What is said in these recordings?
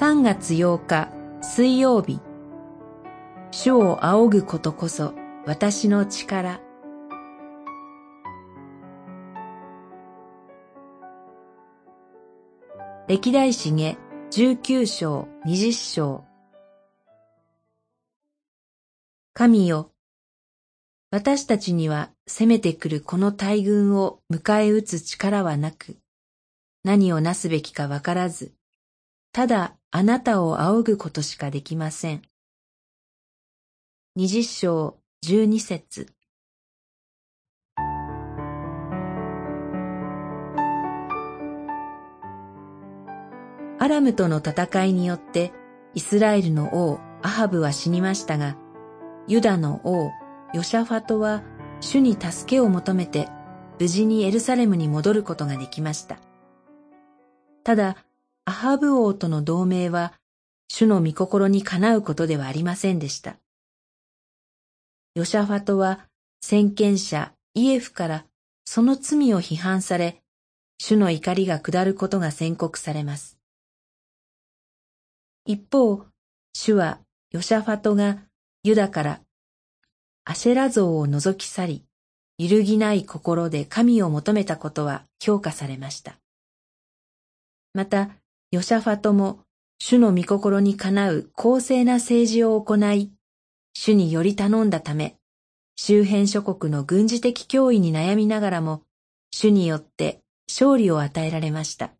3月8日水曜日。主を仰ぐことこそ私の力。歴代史下19章20章。神よ私たちには攻めてくるこの大軍を迎え撃つ力はなく、何をなすべきかわからず、ただあなたを仰ぐことしかできません。二十章十二節アラムとの戦いによってイスラエルの王アハブは死にましたが、ユダの王ヨシャファトは主に助けを求めて無事にエルサレムに戻ることができました。ただ、ハブ王との同盟は主の御心にかなうことではありませんでした。ヨシャファトは先見者イエフからその罪を批判され、主の怒りが下ることが宣告されます。一方、主はヨシャファトがユダからアシェラ像を覗き去り、揺るぎない心で神を求めたことは評価されました。また、ヨシャファトも主の御心にかなう公正な政治を行い、主により頼んだため、周辺諸国の軍事的脅威に悩みながらも、主によって勝利を与えられました。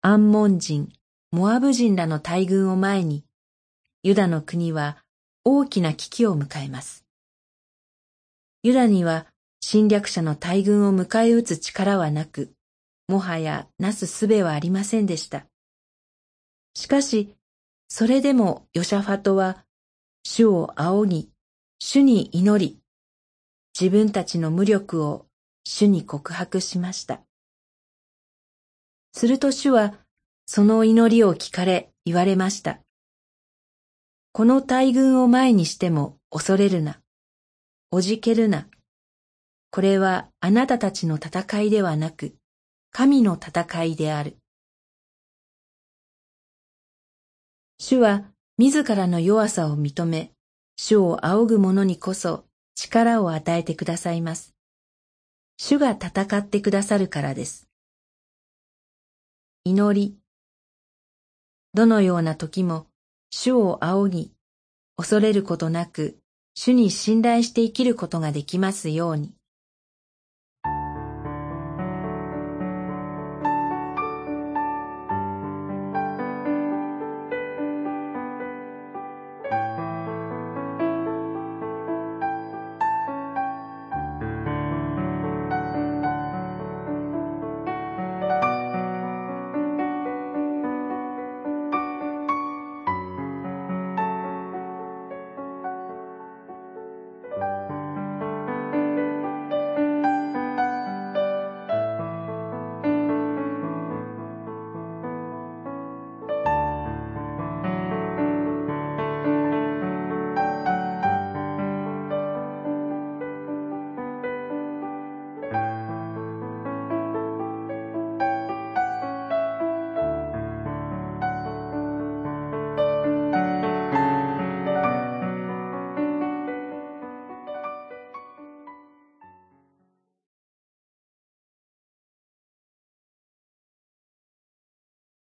アンモン人、モアブ人らの大軍を前に、ユダの国は大きな危機を迎えます。ユダには侵略者の大軍を迎え撃つ力はなく、もはやなすすべはありませんでした。しかし、それでもヨシャファトは、主を仰ぎ、主に祈り、自分たちの無力を主に告白しました。すると主は、その祈りを聞かれ言われました。この大軍を前にしても恐れるな。おじけるな。これはあなたたちの戦いではなく、神の戦いである。主は自らの弱さを認め、主を仰ぐ者にこそ力を与えてくださいます。主が戦ってくださるからです。祈り。どのような時も主を仰ぎ、恐れることなく、主に信頼して生きることができますように。